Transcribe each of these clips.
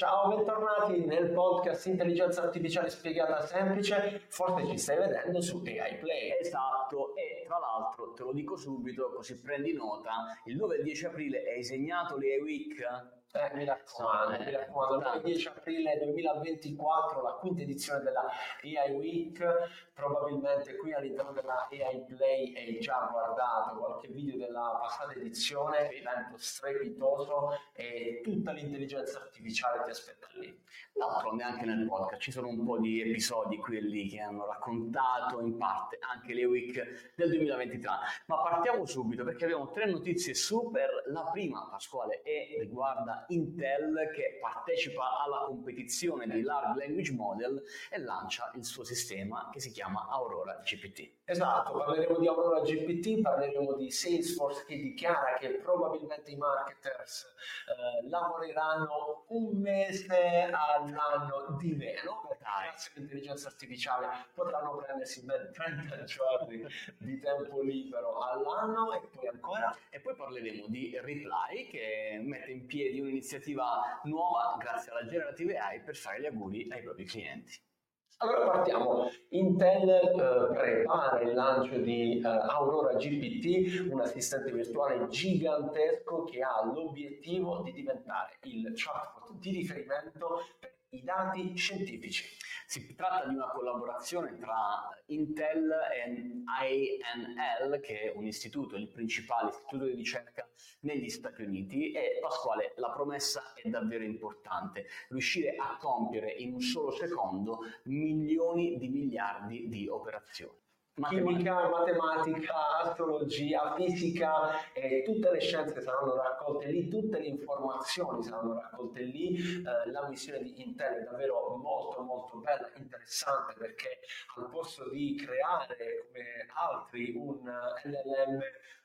Ciao, bentornati nel podcast Intelligenza Artificiale Spiegata Semplice. Forse ci stai vedendo su AI Play. Esatto, e tra l'altro te lo dico subito così prendi nota, il 9 e 10 aprile è disegnato l'AI Week eh, mi raccomando, mi raccomando, il 10 aprile 2024, la quinta edizione della AI Week, probabilmente qui all'interno della AI Play hai già guardato qualche video della passata edizione, evento strepitoso e tutta l'intelligenza artificiale ti aspetta lì. D'altronde anche nel podcast ci sono un po' di episodi quelli che hanno raccontato in parte anche le week del 2023, ma partiamo subito perché abbiamo tre notizie super, la prima Pasquale è riguarda Intel che partecipa alla competizione di Large Language Model e lancia il suo sistema che si chiama Aurora GPT. Esatto, parleremo di Aurora GPT, parleremo di Salesforce che dichiara che probabilmente i marketers eh, lavoreranno un mese all'anno di meno, grazie all'intelligenza artificiale potranno prendersi ben 30 giorni di tempo libero all'anno e poi ancora. E poi parleremo di Reply che mette in piedi un un'iniziativa nuova grazie alla Generative AI per fare gli auguri ai propri clienti. Allora partiamo. Intel eh, prepara il lancio di eh, Aurora GPT, un assistente virtuale gigantesco che ha l'obiettivo di diventare il chatbot di riferimento per i dati scientifici. Si tratta di una collaborazione tra Intel e INL, che è un istituto, il principale istituto di ricerca negli Stati Uniti e Pasquale, la promessa è davvero importante, riuscire a compiere in un solo secondo milioni di miliardi di operazioni chimica, matematica, astrologia, fisica, eh, tutte le scienze saranno raccolte lì, tutte le informazioni saranno raccolte lì. Eh, la missione di Intel è davvero molto molto bella, interessante perché al posto di creare come altri un LLM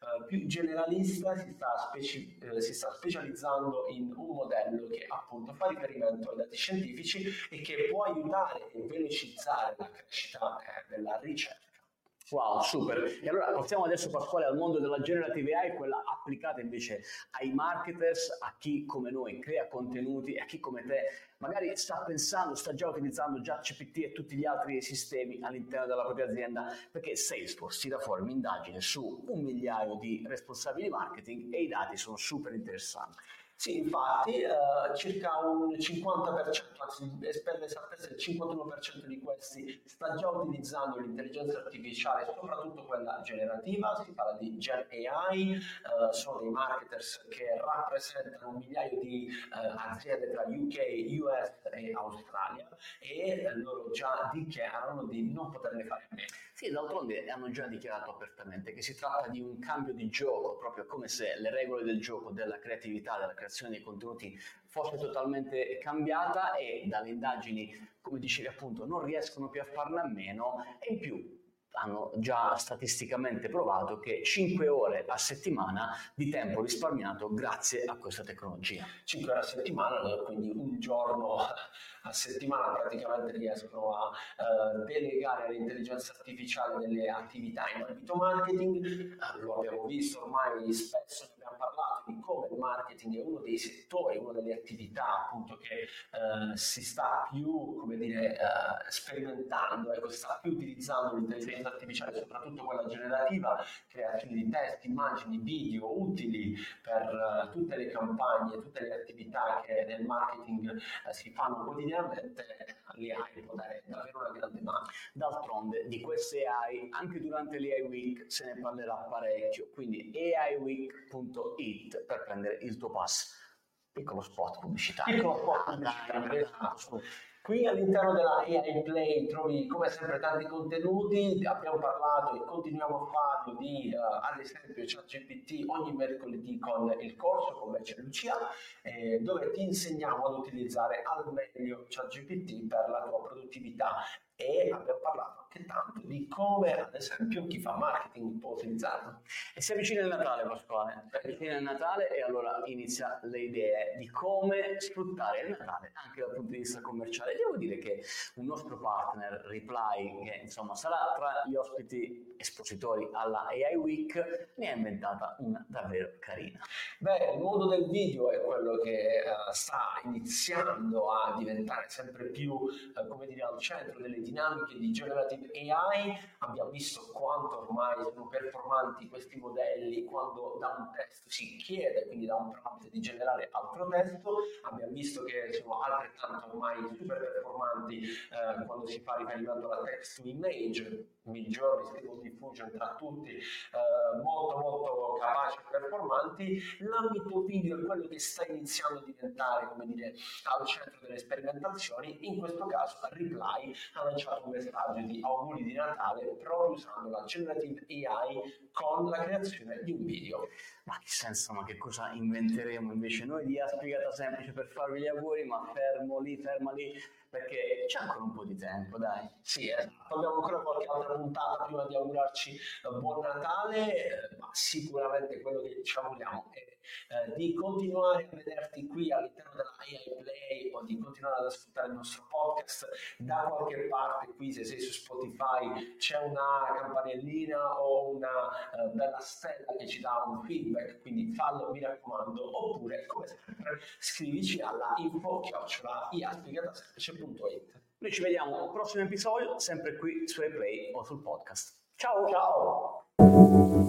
eh, più generalista si sta, speci- eh, si sta specializzando in un modello che appunto fa riferimento ai dati scientifici e che può aiutare e velocizzare la crescita eh, della ricerca. Wow, super. E allora passiamo adesso Pasquale al mondo della generative AI, quella applicata invece ai marketers, a chi come noi crea contenuti e a chi come te magari sta pensando, sta già utilizzando già CPT e tutti gli altri sistemi all'interno della propria azienda, perché Salesforce tira fuori un'indagine su un migliaio di responsabili marketing e i dati sono super interessanti. Sì, infatti eh, circa un 50%, anzi per l'esattezza il 51% di questi sta già utilizzando l'intelligenza artificiale, soprattutto quella generativa, si parla di Gen AI, eh, sono dei marketers che rappresentano un migliaio di eh, aziende tra UK, US e Australia e loro già dichiarano di non poterne fare a meno. Sì, d'altronde hanno già dichiarato apertamente che si tratta di un cambio di gioco, proprio come se le regole del gioco, della creatività, della creazione dei contenuti fosse totalmente cambiata e dalle indagini, come dicevi appunto, non riescono più a farne a meno e in più hanno già statisticamente provato che 5 ore a settimana di tempo risparmiato grazie a questa tecnologia. 5 ore a settimana, quindi un giorno a settimana praticamente riescono a uh, delegare all'intelligenza artificiale delle attività in ambito marketing. Uh, lo abbiamo visto ormai spesso, abbiamo parlato di come il marketing è uno dei settori, una delle attività appunto che uh, si sta più, come dire, sperimentando, ecco, si sta più utilizzando l'intelligenza intelligenza artificiale, soprattutto quella generativa, creazione di test, immagini, video utili per uh, tutte le campagne, tutte le attività che nel marketing uh, si fanno quotidianamente, l'AI può dare davvero una grande mano. D'altronde di queste AI anche durante l'AI Week se ne parlerà parecchio, quindi aiweek.it per prendere il tuo pass. Piccolo spot pubblicitario. Piccolo spot pubblicitario. Qui all'interno della AI Play trovi come sempre tanti contenuti, abbiamo parlato e continuiamo a farlo di uh, ad esempio ChatGPT ogni mercoledì con il corso con Merce Lucia eh, dove ti insegniamo ad utilizzare al meglio ChatGPT per la tua produttività e abbiamo parlato anche tanto di come ad esempio chi fa marketing può utilizzarlo. E si avvicina il Natale Pasquale, si avvicina il Natale e allora inizia le idee di come sfruttare il Natale anche dal punto di vista commerciale. Devo dire che un nostro partner, Reply, che insomma sarà tra gli ospiti espositori alla AI Week, ne ha inventata una davvero carina. Beh, il mondo del video è quello che uh, sta iniziando a diventare sempre più, uh, come dire, al centro delle dinamiche di generative AI. Abbiamo visto quanto ormai sono performanti questi modelli quando da un testo si chiede, quindi da un prompt, di generare altro testo. Abbiamo visto che sono altrettanto ormai super performanti uh, quando si fa riferimento alla text to image, migliori stable diffusion tra tutti, molto molto capaci e performanti. L'ambito video è quello che sta iniziando a diventare, come dire, al centro delle sperimentazioni. In questo caso Reply ha lanciato un messaggio di auguri di Natale proprio usando la generative AI con la creazione di un video. Ma che senso, ma che cosa inventeremo invece noi di A spiegata semplice per farvi gli auguri, ma fermo lì, ferma lì, perché c'è ancora un po' di tempo, dai. Sì, esatto. abbiamo ancora qualche altra puntata prima di augurarci buon Natale, eh, ma sicuramente quello che ci auguriamo è eh, di continuare a vederti qui all'interno della AI Play o di continuare ad ascoltare il nostro podcast da qualche parte qui se sei su Spotify c'è una campanellina o una uh, bella stella che ci dà un feedback quindi fallo mi raccomando oppure come sempre scrivici alla info chiocciola iaspiegatasemplice.it noi ci vediamo al prossimo episodio sempre qui su iPlay o sul podcast. Ciao! Ciao